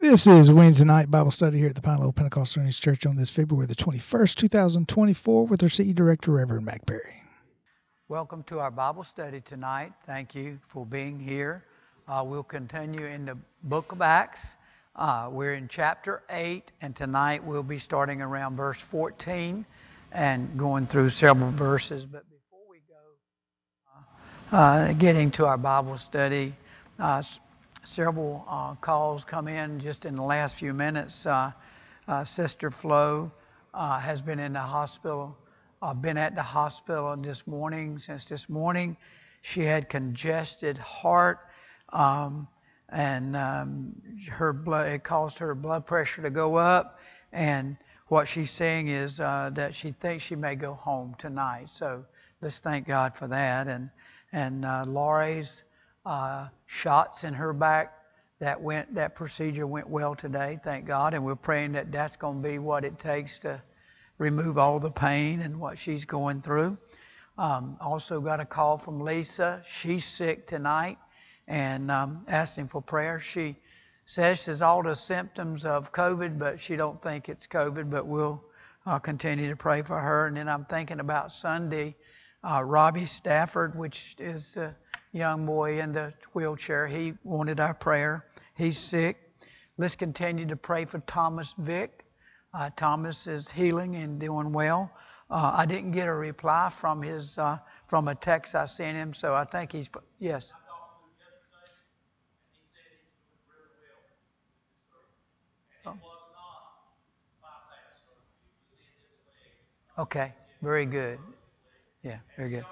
This is Wednesday night Bible study here at the Pine Level Pentecostal Church on this February the 21st, 2024, with our CE Director, Reverend Mac Perry. Welcome to our Bible study tonight. Thank you for being here. Uh, we'll continue in the book of Acts. Uh, we're in chapter 8, and tonight we'll be starting around verse 14 and going through several verses. But before we go, uh, uh getting to our Bible study, uh, several uh, calls come in just in the last few minutes. Uh, uh, Sister Flo uh, has been in the hospital, uh, been at the hospital this morning. Since this morning, she had congested heart, um, and um, her blood it caused her blood pressure to go up. And what she's saying is uh, that she thinks she may go home tonight. So let's thank God for that. And and Laurie's uh, shots in her back. That went. That procedure went well today, thank God, and we're praying that that's going to be what it takes to remove all the pain and what she's going through. Um, also got a call from Lisa. She's sick tonight and um, asking for prayer. She says she's all the symptoms of COVID, but she don't think it's COVID. But we'll uh, continue to pray for her. And then I'm thinking about Sunday, uh, Robbie Stafford, which is young boy in the wheelchair. He wanted our prayer. He's sick. Let's continue to pray for Thomas Vick. Uh, Thomas is healing and doing well. Uh, I didn't get a reply from his uh, from a text I sent him, so I think he's yes. Okay, very good. Yeah, very good.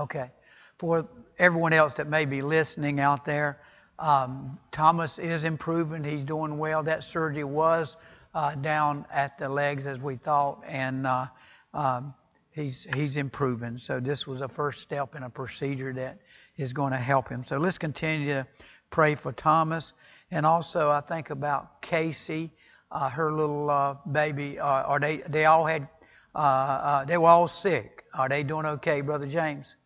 Okay. For everyone else that may be listening out there, um, Thomas is improving. He's doing well. That surgery was uh, down at the legs as we thought, and uh, um, he's he's improving. So this was a first step in a procedure that is going to help him. So let's continue to pray for Thomas, and also I think about Casey, uh, her little uh, baby. Uh, are they they all had uh, uh, they were all sick? Are they doing okay, Brother James?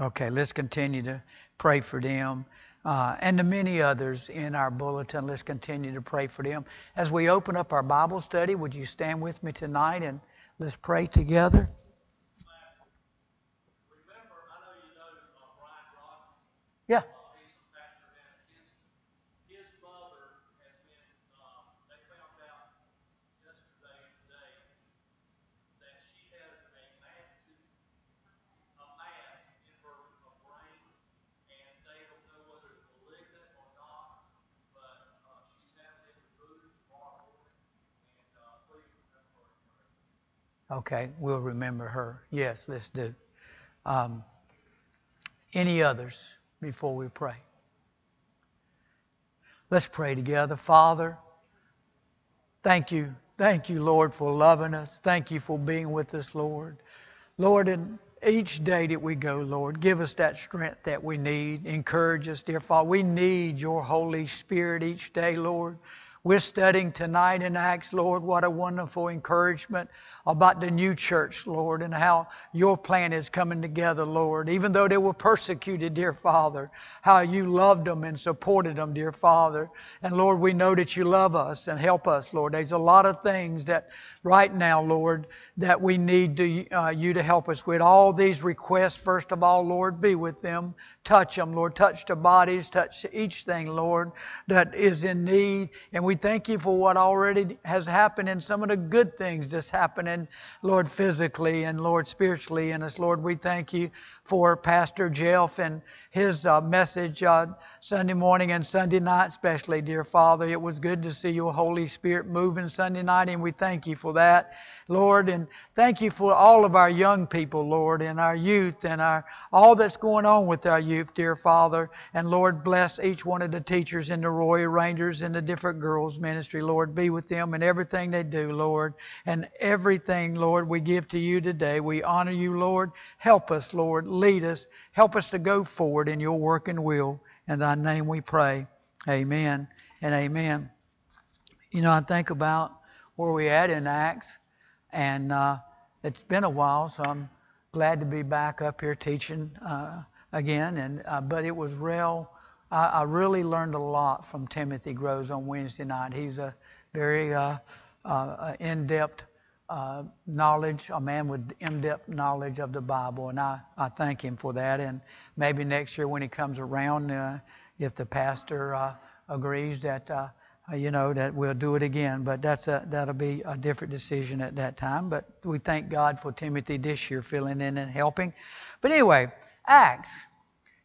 Okay, let's continue to pray for them. Uh, and the many others in our bulletin, let's continue to pray for them. As we open up our Bible study, would you stand with me tonight and let's pray together? Yeah. Okay, we'll remember her. Yes, let's do. Um, any others before we pray? Let's pray together. Father, thank you. Thank you, Lord, for loving us. Thank you for being with us, Lord. Lord, in each day that we go, Lord, give us that strength that we need. Encourage us, dear Father. We need your Holy Spirit each day, Lord. We're studying tonight in Acts, Lord. What a wonderful encouragement about the new church, Lord, and how your plan is coming together, Lord. Even though they were persecuted, dear Father, how you loved them and supported them, dear Father. And Lord, we know that you love us and help us, Lord. There's a lot of things that right now, Lord, that we need to, uh, you to help us with. All these requests, first of all, Lord, be with them. Touch them, Lord. Touch the bodies, touch each thing, Lord, that is in need. And we thank you for what already has happened and some of the good things that's happening, Lord, physically and Lord, spiritually in us. Lord, we thank you for Pastor Jeff and his uh, message uh, Sunday morning and Sunday night, especially, dear Father. It was good to see your Holy Spirit moving Sunday night, and we thank you for that. Lord, and thank you for all of our young people, Lord, and our youth and our all that's going on with our youth, dear Father. And Lord, bless each one of the teachers in the Royal Rangers and the different girls ministry, Lord. Be with them in everything they do, Lord. And everything, Lord, we give to you today. We honor you, Lord. Help us, Lord. Lead us. Help us to go forward in your work and will. In thy name we pray. Amen and amen. You know, I think about where we at in Acts, and uh, it's been a while, so I'm glad to be back up here teaching uh, again. And uh, but it was real. I, I, really learned a lot from Timothy Groves on Wednesday night. He's a very uh, uh, in-depth uh, knowledge, a man with in-depth knowledge of the Bible, and I, I thank him for that. And maybe next year when he comes around, if the pastor agrees that uh, you know, that we'll do it again. But that's a, that'll be a different decision at that time. But we thank God for Timothy this year filling in and helping. But anyway, Acts,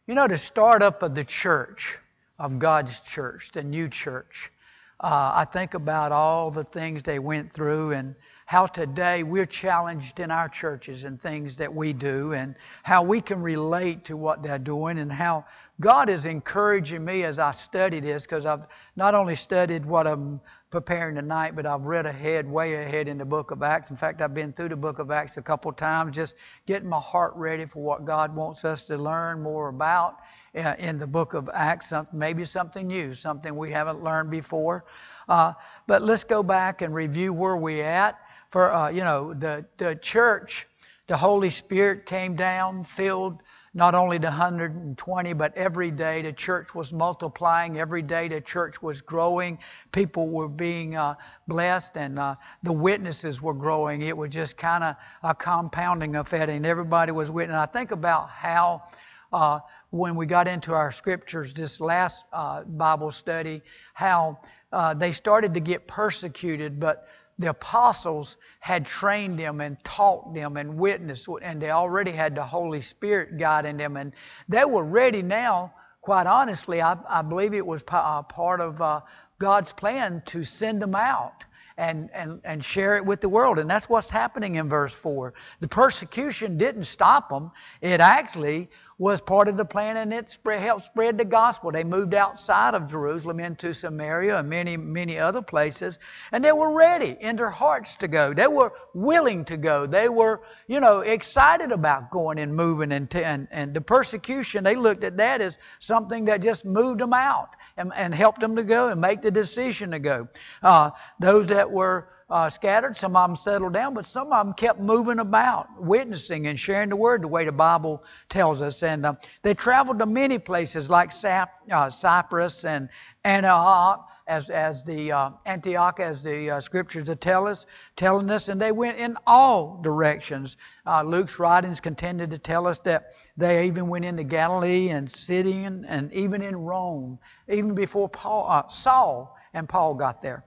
you know, the startup of the church, of God's church, the new church. Uh, I think about all the things they went through and how today we're challenged in our churches and things that we do and how we can relate to what they're doing and how God is encouraging me as I study this because I've not only studied what I'm preparing tonight, but I've read ahead, way ahead in the book of Acts. In fact, I've been through the book of Acts a couple times, just getting my heart ready for what God wants us to learn more about uh, in the book of Acts. Maybe something new, something we haven't learned before. Uh, but let's go back and review where we're at for uh, you know the the church, the Holy Spirit came down, filled not only the 120, but every day the church was multiplying. Every day the church was growing. People were being uh, blessed, and uh, the witnesses were growing. It was just kind of a compounding effect, and everybody was witnessing. I think about how. Uh, when we got into our scriptures this last uh, Bible study, how uh, they started to get persecuted, but the apostles had trained them and taught them and witnessed, and they already had the Holy Spirit guiding them, and they were ready now. Quite honestly, I, I believe it was uh, part of uh, God's plan to send them out and, and, and share it with the world. And that's what's happening in verse 4. The persecution didn't stop them, it actually was part of the plan and it spread, helped spread the gospel. They moved outside of Jerusalem into Samaria and many, many other places, and they were ready in their hearts to go. They were willing to go. They were, you know, excited about going and moving. And, and, and the persecution, they looked at that as something that just moved them out and, and helped them to go and make the decision to go. Uh, those that were uh, scattered. Some of them settled down, but some of them kept moving about, witnessing and sharing the word the way the Bible tells us. And uh, they traveled to many places like Sap, uh, Cyprus and Antioch, as, as the uh, Antioch, as the uh, scriptures tell us, telling us, and they went in all directions. Uh, Luke's writings contended to tell us that they even went into Galilee and Sidon and even in Rome, even before Paul, Saul and Paul got there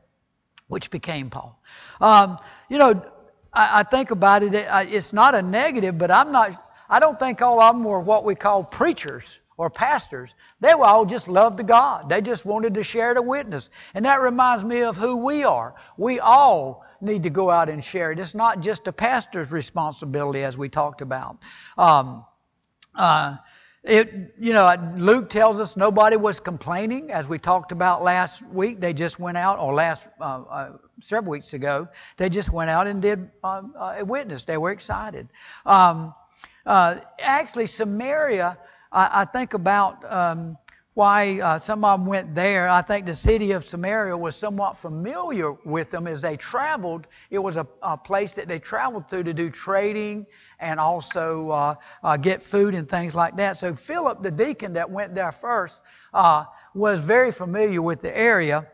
which became Paul. Um, you know, I, I, think about it, it's not a negative, but I'm not, I don't think all of them were what we call preachers or pastors. They were all just loved the God. They just wanted to share the witness. And that reminds me of who we are. We all need to go out and share it. It's not just a pastor's responsibility, as we talked about. Um, uh, it, you know, Luke tells us nobody was complaining, as we talked about last week. They just went out, or last uh, uh, several weeks ago, they just went out and did uh, a witness. They were excited. Um, uh, actually, Samaria, I, I think about um, why uh, some of them went there. I think the city of Samaria was somewhat familiar with them as they traveled. It was a, a place that they traveled through to do trading and also uh, uh, get food and things like that. So Philip, the deacon that went there first, uh, was very familiar with the area.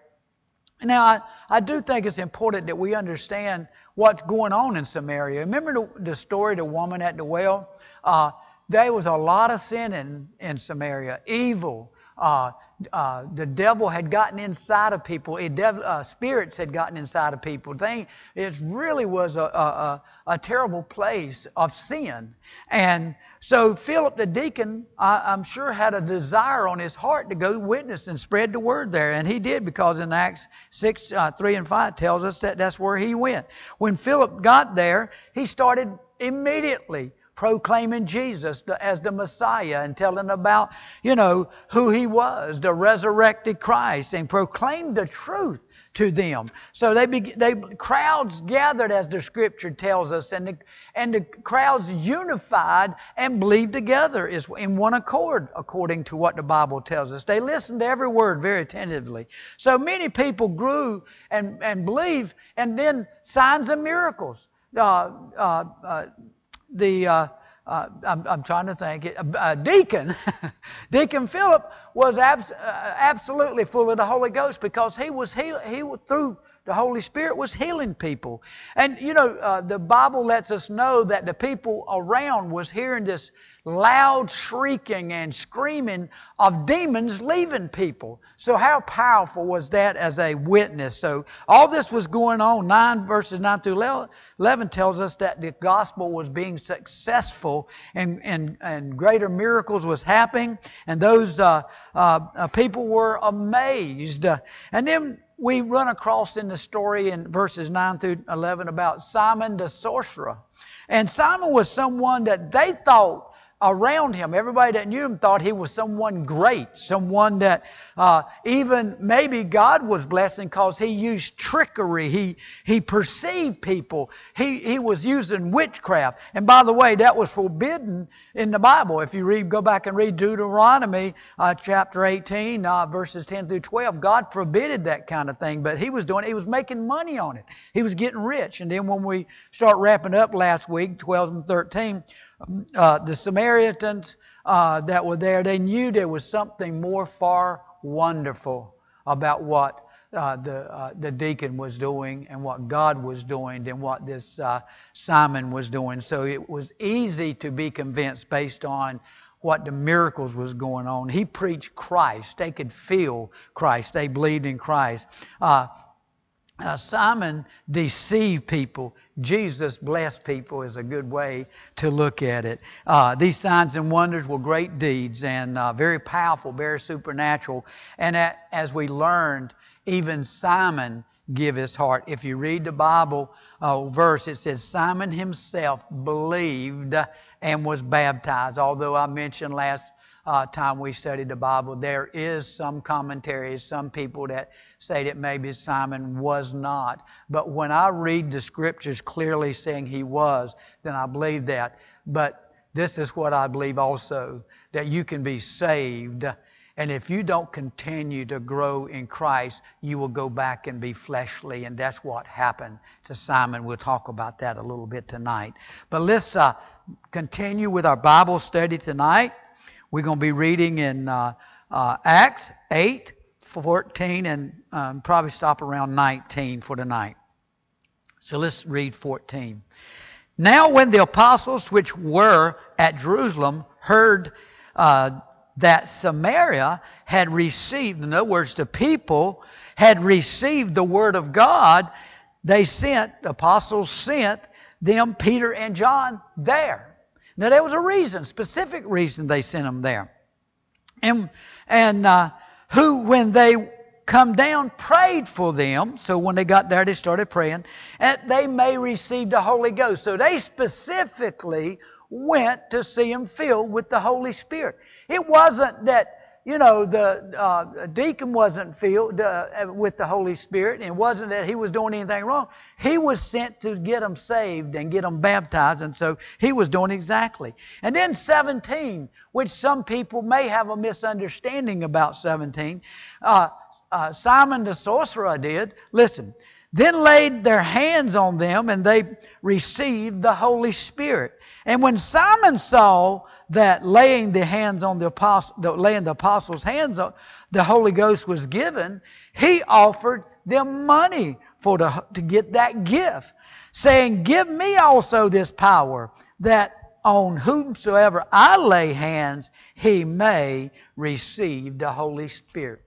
Now, I, I do think it's important that we understand what's going on in Samaria. Remember the, the story, the woman at the well? Uh, there was a lot of sin in, in Samaria, evil, uh, uh, the devil had gotten inside of people. It uh, spirits had gotten inside of people. They, it really was a, a, a, terrible place of sin. And so Philip the deacon, I, am sure, had a desire on his heart to go witness and spread the word there. And he did because in Acts 6, uh, 3 and 5 tells us that that's where he went. When Philip got there, he started immediately proclaiming Jesus as the Messiah and telling about, you know, who he was, the resurrected Christ, and proclaimed the truth to them. So they, they crowds gathered as the scripture tells us, and the, and the crowds unified and believed together is in one accord, according to what the Bible tells us. They listened to every word very attentively. So many people grew and, and believed, and then signs and miracles. Uh, uh, uh, the uh, uh, I'm, I'm, trying to think. Uh, Deacon, Deacon Philip was abs- uh, absolutely full of the Holy Ghost because he was he, he through the Holy Spirit was healing people. And you know, uh, the Bible lets us know that the people around was hearing this loud shrieking and screaming of demons leaving people. So how powerful was that as a witness? So all this was going on. 9 verses 9 through 11 tells us that the gospel was being successful and, and, and greater miracles was happening and those uh, uh, people were amazed. And then we run across in the story in verses 9 through 11 about Simon the sorcerer. And Simon was someone that they thought around him. Everybody that knew him thought he was someone great, someone that uh, even maybe God was blessing because he used trickery. He he perceived people. He he was using witchcraft. And by the way, that was forbidden in the Bible. If you read, go back and read Deuteronomy uh, chapter 18, uh, verses 10 through 12. God forbidden that kind of thing, but he was doing. He was making money on it. He was getting rich. And then when we start wrapping up last week, 12 and 13 uh, the Samaritans uh, that were there, they knew there was something more far wonderful about what uh, the, uh, the deacon was doing and what God was doing than what this uh, Simon was doing. So it was easy to be convinced based on what the miracles was going on. He preached Christ. They could feel Christ. They believed in Christ. Uh, uh, Simon deceived people. Jesus blessed people is a good way to look at it. Uh, these signs and wonders were great deeds and uh, very powerful, very supernatural. And at, as we learned, even Simon give his heart. If you read the Bible uh, verse, it says Simon himself believed and was baptized. Although I mentioned last uh, time we studied the Bible, there is some commentaries, some people that say that maybe Simon was not. But when I read the scriptures clearly saying he was, then I believe that. But this is what I believe also that you can be saved. And if you don't continue to grow in Christ, you will go back and be fleshly. And that's what happened to Simon. We'll talk about that a little bit tonight. But let's uh, continue with our Bible study tonight. We're going to be reading in uh, uh, Acts 8, 14, and um, probably stop around 19 for tonight. So let's read 14. Now, when the apostles which were at Jerusalem heard uh, that Samaria had received, in other words, the people had received the word of God, they sent, apostles sent them, Peter and John, there. Now, there was a reason, specific reason they sent them there. And, and uh, who, when they come down, prayed for them. So when they got there, they started praying, and they may receive the Holy Ghost. So they specifically went to see him filled with the Holy Spirit. It wasn't that you know, the uh, deacon wasn't filled uh, with the Holy Spirit, and it wasn't that he was doing anything wrong. He was sent to get them saved and get them baptized, and so he was doing exactly. And then 17, which some people may have a misunderstanding about 17, uh, uh Simon the sorcerer did. Listen, then laid their hands on them, and they received the Holy Spirit. And when Simon saw that laying the hands on the apostle, laying the apostles' hands on the Holy Ghost was given, he offered them money for the, to get that gift, saying, "Give me also this power, that on whomsoever I lay hands, he may receive the Holy Spirit."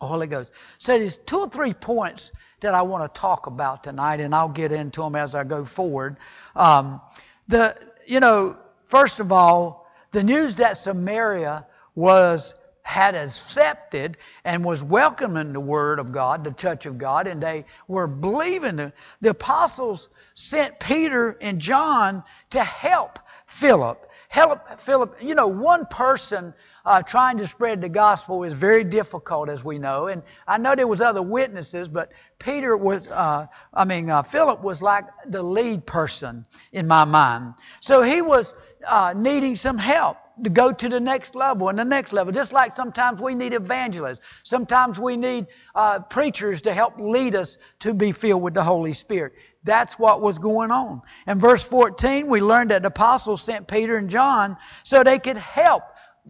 Holy Ghost. So there's two or three points that I want to talk about tonight, and I'll get into them as I go forward. Um, the, you know, first of all, the news that Samaria was had accepted and was welcoming the Word of God, the touch of God, and they were believing. The, the apostles sent Peter and John to help Philip. Help Philip. You know, one person uh, trying to spread the gospel is very difficult, as we know. And I know there was other witnesses, but Peter was. Uh, I mean, uh, Philip was like the lead person in my mind. So he was uh, needing some help to go to the next level and the next level. Just like sometimes we need evangelists, sometimes we need uh, preachers to help lead us to be filled with the Holy Spirit. That's what was going on. In verse 14, we learned that the apostles sent Peter and John so they could help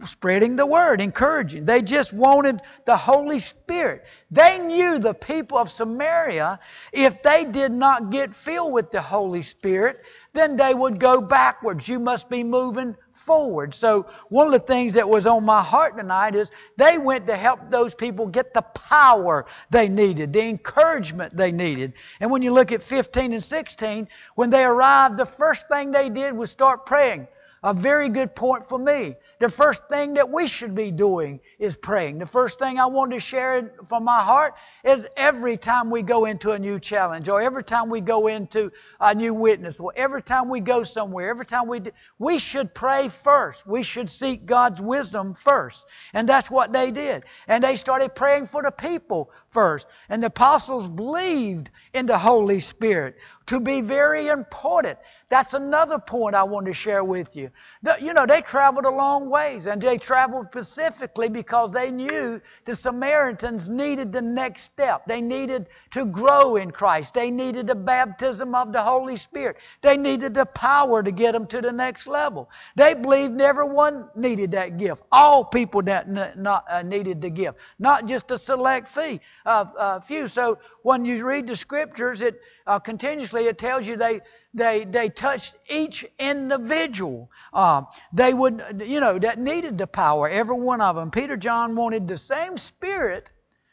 spreading the word, encouraging. They just wanted the Holy Spirit. They knew the people of Samaria, if they did not get filled with the Holy Spirit, then they would go backwards. You must be moving forward. So, one of the things that was on my heart tonight is they went to help those people get the power they needed, the encouragement they needed. And when you look at 15 and 16, when they arrived, the first thing they did was start praying a very good point for me. The first thing that we should be doing is praying. The first thing I want to share from my heart is every time we go into a new challenge, or every time we go into a new witness, or every time we go somewhere, every time we do, we should pray first. We should seek God's wisdom first. And that's what they did. And they started praying for the people first. And the apostles believed in the Holy Spirit to be very important. That's another point I want to share with you. The, you know, they traveled a long ways, and they traveled specifically because they knew the Samaritans needed the next step. They needed to grow in Christ. They needed the baptism of the Holy Spirit. They needed the power to get them to the next level. They believed everyone needed that gift. All people that n- not, uh, needed the gift, not just a select fee, uh, uh, few. So when you read the scriptures, it uh, continuously it tells you they they they touched each individual. Uh, they would you know that needed the power. Every one of them. Peter John wanted the same Spirit,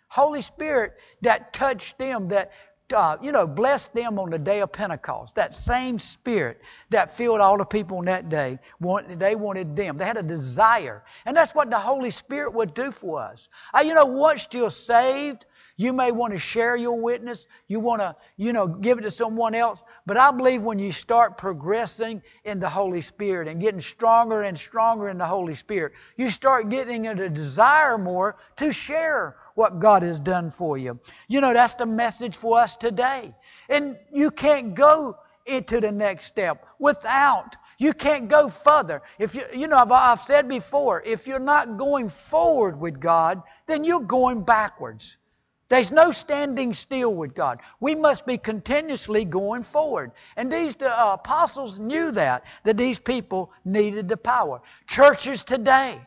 Holy Spirit that touched them that. Uh, you know, blessed them on the day of Pentecost. That same spirit that filled all the people on that day, they wanted them. They had a desire. And that's what the Holy Spirit would do for us. Uh, you know, once you're saved, you may want to share your witness. You want to, you know, give it to someone else. But I believe when you start progressing in the Holy Spirit and getting stronger and stronger in the Holy Spirit, you start getting a desire more to share what God has done for you. You know, that's the message for us today. And you can't go into the next step without you can't go further. If you, you know, I've, I've said before, if you're not going forward with God, then you're going backwards. There's no standing still with God. We must be continuously going forward. And these uh, apostles knew that, that these people needed the power. Churches today,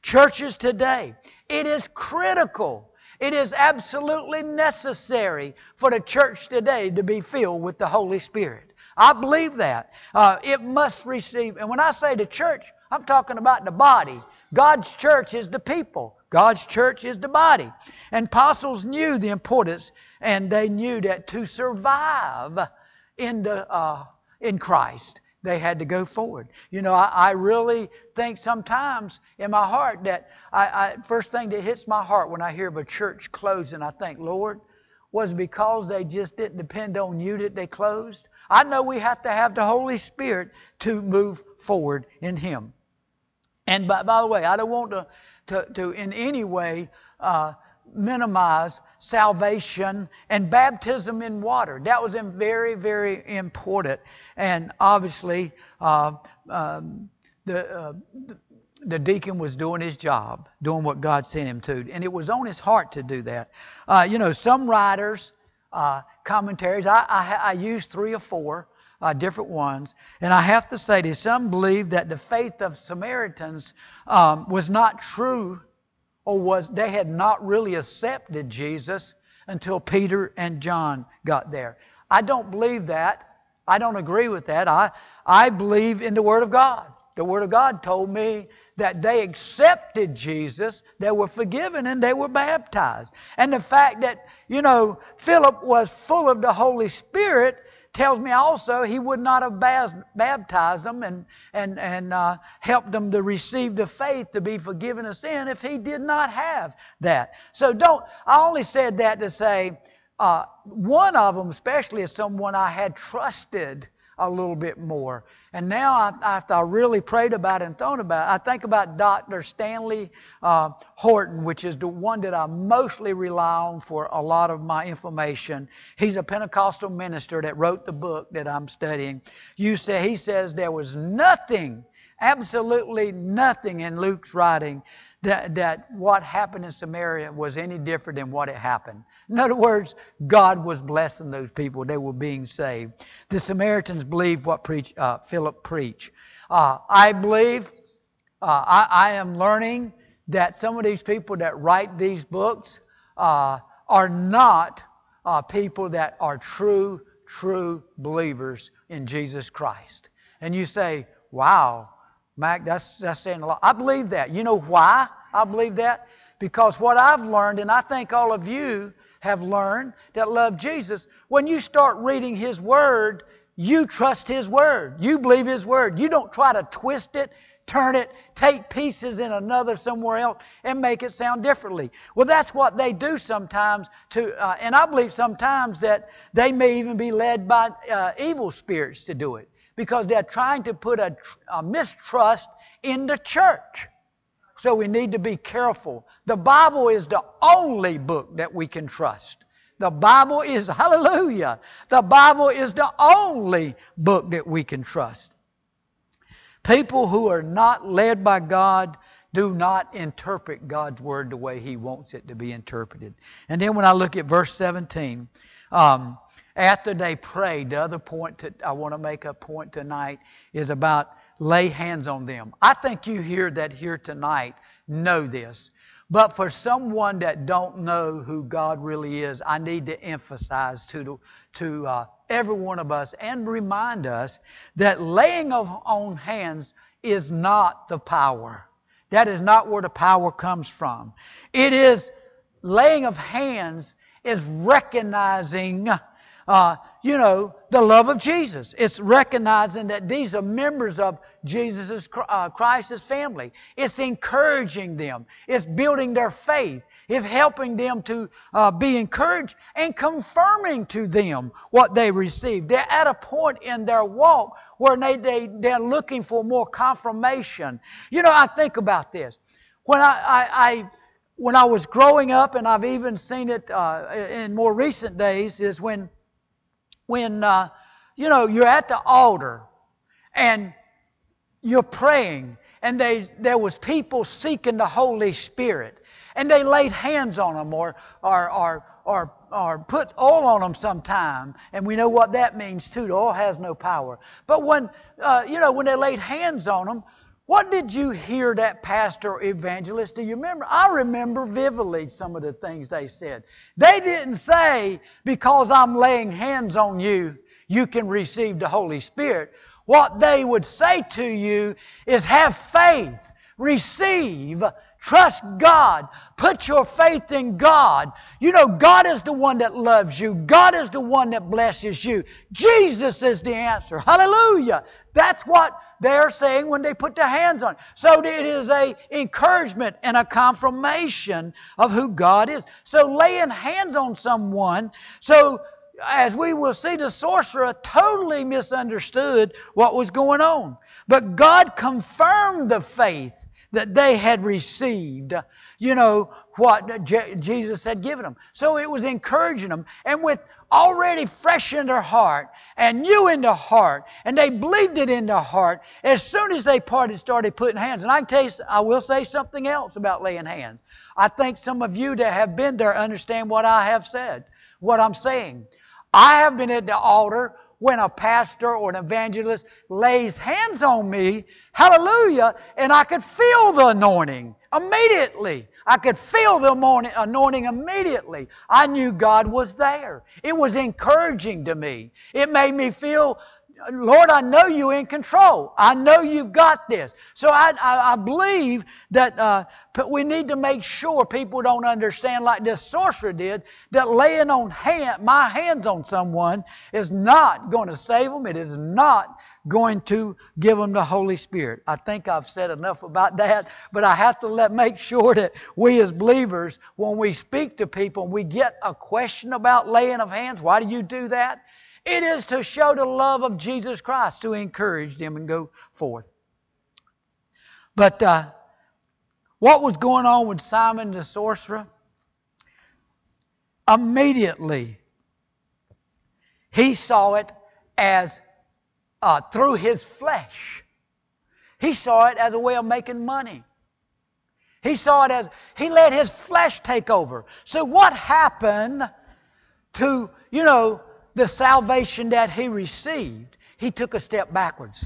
churches today, it is critical. It is absolutely necessary for the church today to be filled with the Holy Spirit. I believe that. Uh, it must receive, and when I say the church, I'm talking about the body. God's church is the people. God's church is the body. And apostles knew the importance, and they knew that to survive in, the, uh, in Christ, they had to go forward. You know, I, I really think sometimes in my heart that I, I, first thing that hits my heart when I hear of a church closing, I think, Lord, was because they just didn't depend on you that they closed. I know we have to have the Holy Spirit to move forward in Him. And by, by the way, I don't want to to, to in any way uh, minimize salvation and baptism in water. That was very, very important. And obviously, uh, um, the, uh, the deacon was doing his job, doing what God sent him to. And it was on his heart to do that. Uh, you know, some writers, uh, commentaries, I, I, I used three or four uh, different ones. And I have to say this some believe that the faith of Samaritans um, was not true or was they had not really accepted Jesus until Peter and John got there. I don't believe that. I don't agree with that. I, I believe in the Word of God. The Word of God told me that they accepted Jesus, they were forgiven, and they were baptized. And the fact that, you know, Philip was full of the Holy Spirit tells me also he would not have baptized them and, and, and uh, helped them to receive the faith to be forgiven of sin if he did not have that. So don't, I only said that to say, uh, one of them especially is someone I had trusted a little bit more. And now, I, after I really prayed about it and thought about it, I think about Dr. Stanley uh, Horton, which is the one that I mostly rely on for a lot of my information. He's a Pentecostal minister that wrote the book that I'm studying. You say he says there was nothing, absolutely nothing in Luke's writing that, that what happened in Samaria was any different than what had happened. In other words, God was blessing those people. They were being saved. The Samaritans believed what preach, uh, Philip preached. Uh, I believe, uh, I, I, am learning that some of these people that write these books uh, are not uh, people that are true, true believers in Jesus Christ. And you say, wow, Mac, that's, that's saying a lot. I believe that. You know why I believe that? Because what I've learned, and I think all of you have learned that love Jesus, when you start reading His Word, you trust His Word. You believe His Word. You don't try to twist it, turn it, take pieces in another somewhere else, and make it sound differently. Well, that's what they do sometimes. To uh, and I believe sometimes that they may even be led by uh, evil spirits to do it because they're trying to put a, a mistrust in the church. So we need to be careful. The Bible is the only book that we can trust. The Bible is, hallelujah, the Bible is the only book that we can trust. People who are not led by God do not interpret God's word the way He wants it to be interpreted. And then when I look at verse 17, um, after they prayed, the other point that I want to make a point tonight is about lay hands on them. I think you hear that here tonight know this. But for someone that don't know who God really is, I need to emphasize to, to uh, every one of us and remind us that laying of, on hands is not the power. That is not where the power comes from. It is laying of hands is recognizing uh, you know, the love of Jesus. It's recognizing that these are members of Jesus' uh, Christ's family. It's encouraging them. It's building their faith. It's helping them to uh, be encouraged and confirming to them what they received. They're at a point in their walk where they, they, they're looking for more confirmation. You know, I think about this. When I, I, I when I was growing up, and I've even seen it uh, in more recent days, is when when, uh, you know, you're at the altar and you're praying and they, there was people seeking the Holy Spirit and they laid hands on them or, or, or, or, or put oil on them sometime. And we know what that means too. The oil has no power. But when, uh, you know, when they laid hands on them, what did you hear that pastor or evangelist? Do you remember? I remember vividly some of the things they said. They didn't say, because I'm laying hands on you, you can receive the Holy Spirit. What they would say to you is have faith, receive, Trust God. Put your faith in God. You know, God is the one that loves you. God is the one that blesses you. Jesus is the answer. Hallelujah. That's what they're saying when they put their hands on. So it is a encouragement and a confirmation of who God is. So laying hands on someone, so as we will see, the sorcerer totally misunderstood what was going on. But God confirmed the faith that they had received, you know, what Je- Jesus had given them. So it was encouraging them. And with already fresh in their heart and new in their heart, and they believed it in their heart, as soon as they parted, started putting hands. And I can tell you, I will say something else about laying hands. I think some of you that have been there understand what I have said, what I'm saying. I have been at the altar when a pastor or an evangelist lays hands on me, hallelujah, and I could feel the anointing immediately. I could feel the anointing immediately. I knew God was there. It was encouraging to me. It made me feel Lord, I know you're in control. I know you've got this. So I, I, I believe that uh, we need to make sure people don't understand, like this sorcerer did, that laying on hand, my hands on someone is not going to save them. It is not going to give them the Holy Spirit. I think I've said enough about that, but I have to let make sure that we as believers, when we speak to people, and we get a question about laying of hands. Why do you do that? It is to show the love of Jesus Christ, to encourage them and go forth. But uh, what was going on with Simon the sorcerer? Immediately, he saw it as uh, through his flesh. He saw it as a way of making money. He saw it as he let his flesh take over. So what happened to, you know, the salvation that he received? He took a step backwards.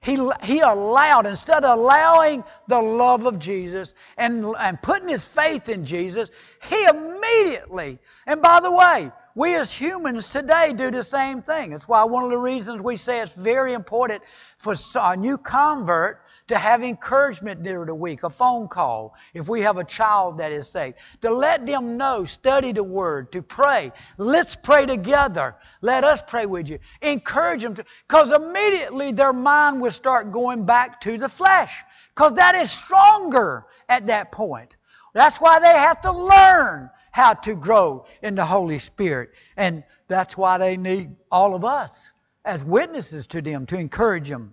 He, he allowed, instead of allowing the love of Jesus and, and putting his faith in Jesus, he immediately, and by the way, we as humans today do the same thing. That's why one of the reasons we say it's very important for a new convert to have encouragement during the week, a phone call, if we have a child that is saved, to let them know, study the Word, to pray. Let's pray together. Let us pray with you. Encourage them, because immediately their mind will start going back to the flesh, because that is stronger at that point. That's why they have to learn how to grow in the Holy Spirit. And that's why they need all of us as witnesses to them to encourage them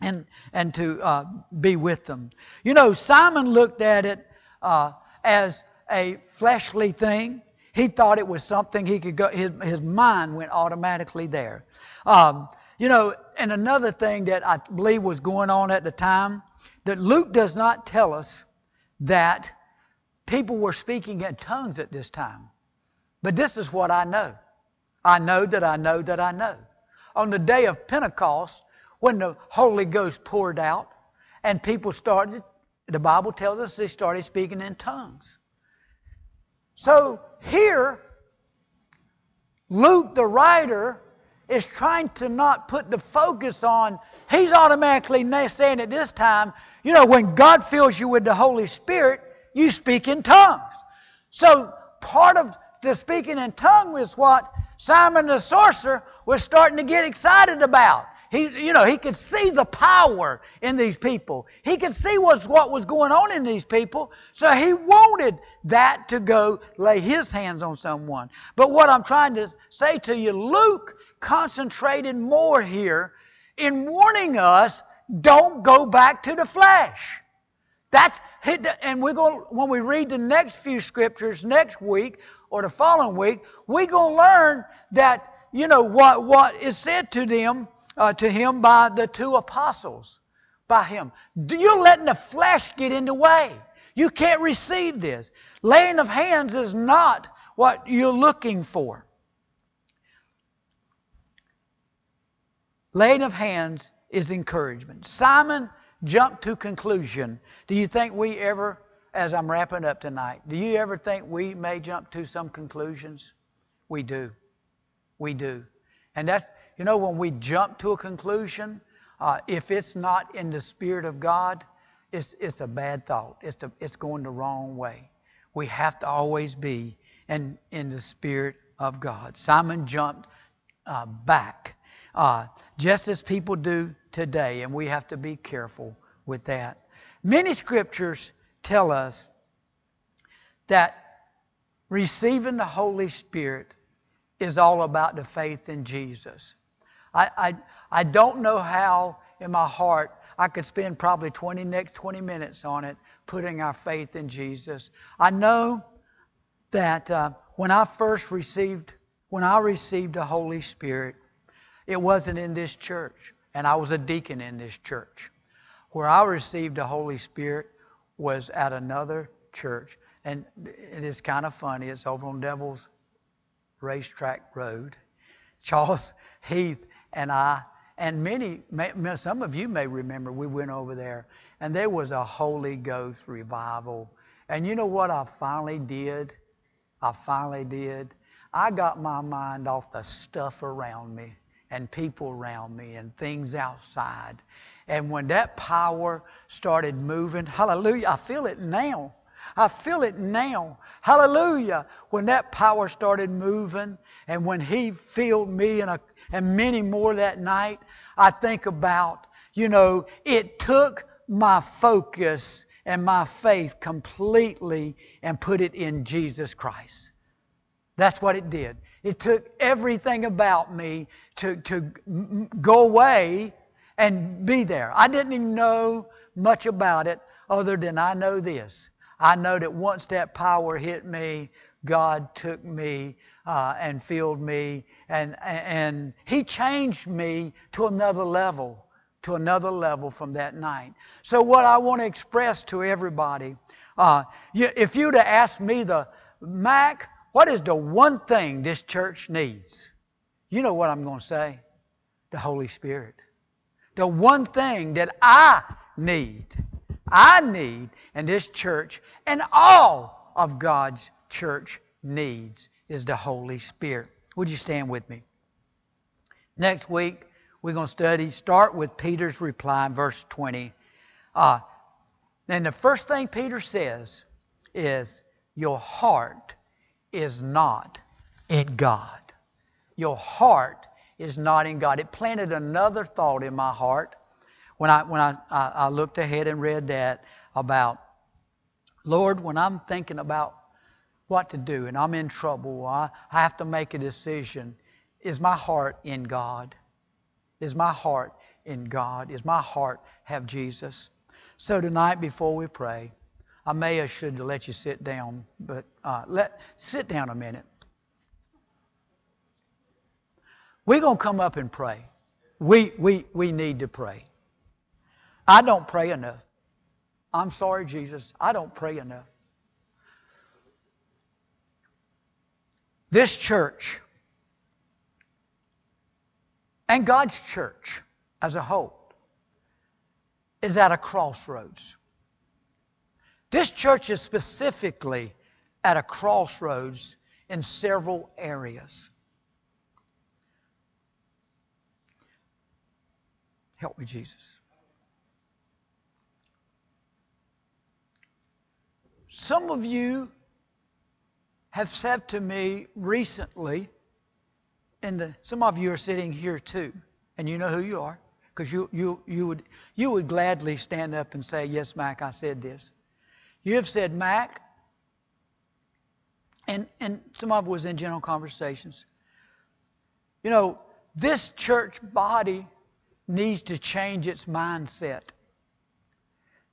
and, and to uh, be with them. You know, Simon looked at it uh, as a fleshly thing. He thought it was something he could go, his, his mind went automatically there. Um, you know, and another thing that I believe was going on at the time, that Luke does not tell us that people were speaking in tongues at this time. But this is what I know. I know that I know that I know. On the day of Pentecost, when the Holy Ghost poured out and people started, the Bible tells us they started speaking in tongues. So here, Luke, the writer, is trying to not put the focus on, he's automatically saying at this time, you know, when God fills you with the Holy Spirit, you speak in tongues. So part of the speaking in tongues is what Simon the sorcerer was starting to get excited about. He, you know, he could see the power in these people. He could see what's, what was going on in these people. So he wanted that to go lay his hands on someone. But what I'm trying to say to you, Luke concentrated more here in warning us don't go back to the flesh. That's and we're going when we read the next few scriptures next week or the following week, we're going to learn that you know what what is said to them uh, to him by the two apostles by him. You're letting the flesh get in the way. You can't receive this. Laying of hands is not what you're looking for. Laying of hands is encouragement. Simon jump to conclusion. Do you think we ever, as I'm wrapping up tonight, do you ever think we may jump to some conclusions? We do. We do. And that's, you know, when we jump to a conclusion, uh, if it's not in the Spirit of God, it's, it's a bad thought. It's, it's going the wrong way. We have to always be in, in the Spirit of God. Simon jumped uh, back, uh, just as people do today, and we have to be careful with that. Many scriptures tell us that receiving the Holy Spirit is all about the faith in Jesus. I, I, I don't know how in my heart I could spend probably 20 next 20 minutes on it, putting our faith in Jesus. I know that uh, when I first received, when I received the Holy Spirit, it wasn't in this church and I was a deacon in this church. Where I received the Holy Spirit was at another church. And it is kind of funny. It's over on Devil's Racetrack Road. Charles Heath and I, and many, some of you may remember, we went over there, and there was a Holy Ghost revival. And you know what I finally did? I finally did. I got my mind off the stuff around me and people around me and things outside. And when that power started moving, hallelujah, I feel it now. I feel it now. Hallelujah. When that power started moving and when He filled me and, a, and many more that night, I think about, you know, it took my focus and my faith completely and put it in Jesus Christ. That's what it did. It took everything about me to, to go away and be there. I didn't even know much about it other than I know this. I know that once that power hit me, God took me uh, and filled me, and, and He changed me to another level, to another level from that night. So, what I want to express to everybody, uh, if you'd have asked me, the Mac, what is the one thing this church needs? You know what I'm going to say? The Holy Spirit. The one thing that I need I need, and this church and all of God's church needs, is the Holy Spirit. Would you stand with me? Next week, we're going to study, start with Peter's reply in verse 20. Uh, and the first thing Peter says is, Your heart is not in God. Your heart is not in God. It planted another thought in my heart when I, when I, I, I looked ahead and read that about, Lord, when I'm thinking about what to do and I'm in trouble, I, I have to make a decision. Is my heart in God? Is my heart in God? Is my heart have Jesus? So tonight, before we pray, I may have should have let you sit down, but uh, let sit down a minute. We're gonna come up and pray. We we we need to pray. I don't pray enough. I'm sorry, Jesus, I don't pray enough. This church and God's church as a whole is at a crossroads. This church is specifically at a crossroads in several areas. Help me, Jesus. Some of you have said to me recently, and some of you are sitting here too, and you know who you are, because you, you, you, would, you would gladly stand up and say, Yes, Mack, I said this. You have said, Mack, and, and some of it was in general conversations. You know, this church body needs to change its mindset.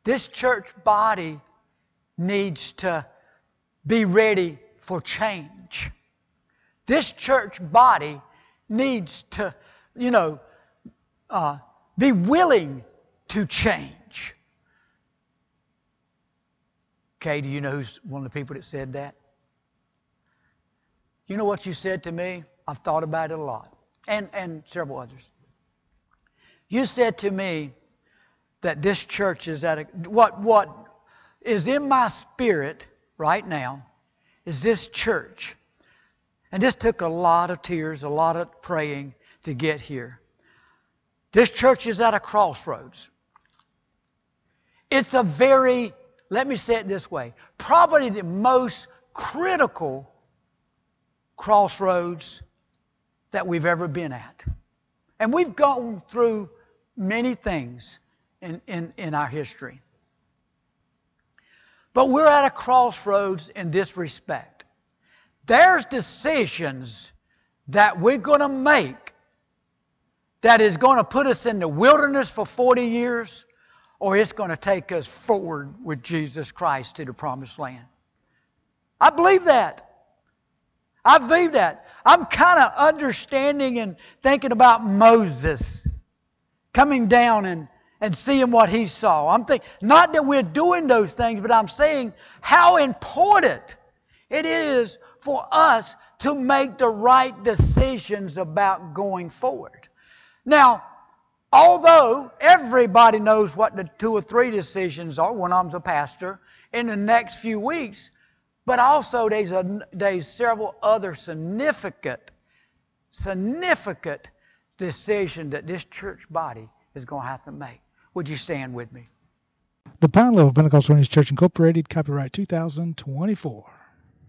This church body needs to be ready for change. This church body needs to, you know, uh, be willing to change. Okay, do you know who's one of the people that said that? You know what you said to me? I've thought about it a lot, and, and several others. You said to me that this church is at a, what, what is in my spirit right now is this church. And this took a lot of tears, a lot of praying to get here. This church is at a crossroads. It's a very, let me say it this way, probably the most critical crossroads that we've ever been at. And we've gone through many things in, in, in our history. But we're at a crossroads in this respect. There's decisions that we're going to make that is going to put us in the wilderness for 40 years, or it's going to take us forward with Jesus Christ to the promised land. I believe that. I believe that. I'm kind of understanding and thinking about Moses coming down and and seeing what he saw. I'm thinking, not that we're doing those things, but I'm saying how important it is for us to make the right decisions about going forward. Now, although everybody knows what the two or three decisions are, when I'm a pastor, in the next few weeks, but also there's, a, there's several other significant, significant decision that this church body is going to have to make. Would you stand with me? The Pine Level Pentecostal Church Incorporated, copyright 2024.